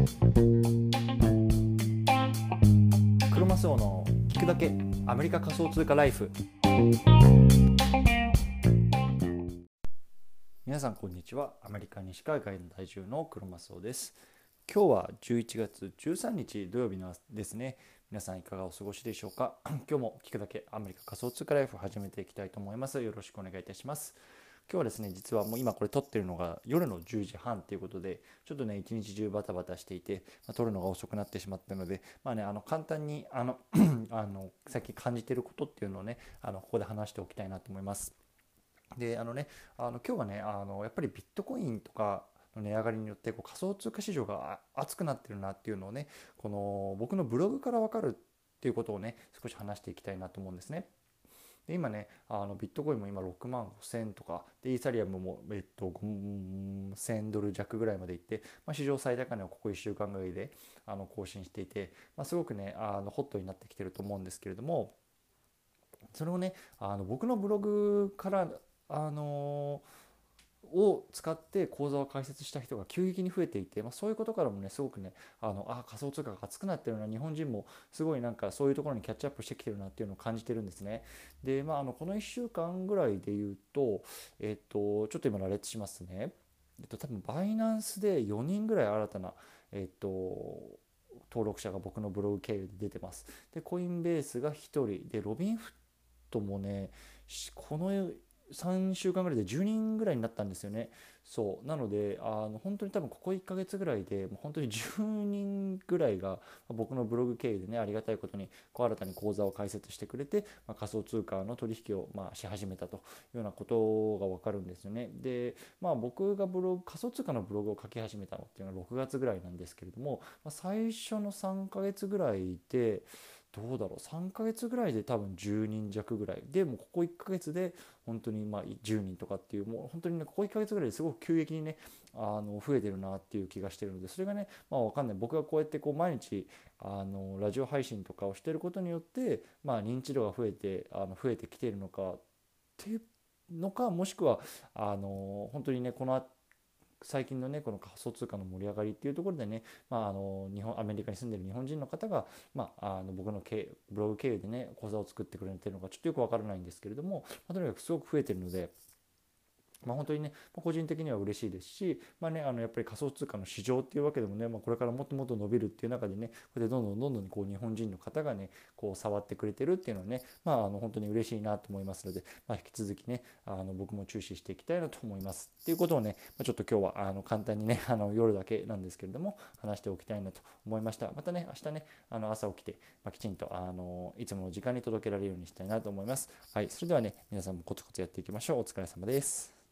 クロマスオの聞くだけアメリカ仮想通貨ライフ。皆さんこんにちは。アメリカ西海岸の在住のクロマスオです。今日は11月13日土曜日のですね。皆さんいかがお過ごしでしょうか。今日も聞くだけアメリカ仮想通貨ライフ始めていきたいと思います。よろしくお願いいたします。今日はですね実はもう今これ撮ってるのが夜の10時半ということでちょっとね一日中バタバタしていて、まあ、撮るのが遅くなってしまったのでまあねあの簡単にあの あの最近感じてることっていうのをねあのここで話しておきたいなと思いますであのねあの今日はねあのやっぱりビットコインとかの値上がりによってこう仮想通貨市場が熱くなってるなっていうのをねこの僕のブログから分かるっていうことをね少し話していきたいなと思うんですね。で今ねあのビットコインも今6万5000とかでイーサリアムも、えっと、1000ドル弱ぐらいまでいって、まあ、史上最高値をここ1週間ぐらいであの更新していて、まあ、すごくねあのホットになってきてると思うんですけれどもそれをねあの僕のブログからあのーを使って口座を開設した人が急激に増えていて、まあ、そういうことからもねすごくねあのあ仮想通貨が熱くなってるな日本人もすごいなんかそういうところにキャッチアップしてきてるなっていうのを感じてるんですね。でまああのこの1週間ぐらいで言うとえっとちょっと今羅列しますね。えっと多分バイナンスで4人ぐらい新たなえっと登録者が僕のブログ経由で出てます。で、コインベースが1人。で、ロビンフットもね、この3週間ぐらいで10人ぐらいになったんですよね。そうなのであの本当に多分ここ1ヶ月ぐらいでもう本当に10人ぐらいが僕のブログ経由でねありがたいことにこう新たに口座を開設してくれて、まあ、仮想通貨の取引をまあし始めたというようなことが分かるんですよね。でまあ僕がブログ仮想通貨のブログを書き始めたのっていうのは6月ぐらいなんですけれども、まあ、最初の3ヶ月ぐらいでどうだろう。3ヶ月ぐらいで多分10人弱ぐらい。でもここ1ヶ月で本当にまあ10人とかっていうもう本当にねここ1ヶ月ぐらいですごく急激にねあの増えてるなっていう気がしてるのでそれがねまあ分かんない。僕がこうやってこう毎日あのラジオ配信とかをしてることによってまあ認知度が増えてあの増えてきてるのかっていうのかもしくはあの本当にねこの最近のねこの仮想通貨の盛り上がりっていうところでね、まあ、あの日本アメリカに住んでる日本人の方が、まあ、あの僕のブログ経由でね講座を作ってくれてるのかちょっとよく分からないんですけれども、まあ、とにかくすごく増えてるので。まあ、本当にね、個人的には嬉しいですし、まあね、あのやっぱり仮想通貨の市場っていうわけでもね、まあ、これからもっともっと伸びるっていう中でね、これでどんどんどんどんこう日本人の方がね、こう触ってくれてるっていうのはね、まあ、あの本当に嬉しいなと思いますので、まあ、引き続きね、あの僕も注視していきたいなと思います。っていうことをね、まあ、ちょっと今日はあの簡単にね、あの夜だけなんですけれども、話しておきたいなと思いました。またね、明日ね、あの朝起きて、まあ、きちんとあのいつもの時間に届けられるようにしたいなと思います。はい、それではね、皆さんもコツコツやっていきましょう。お疲れ様です。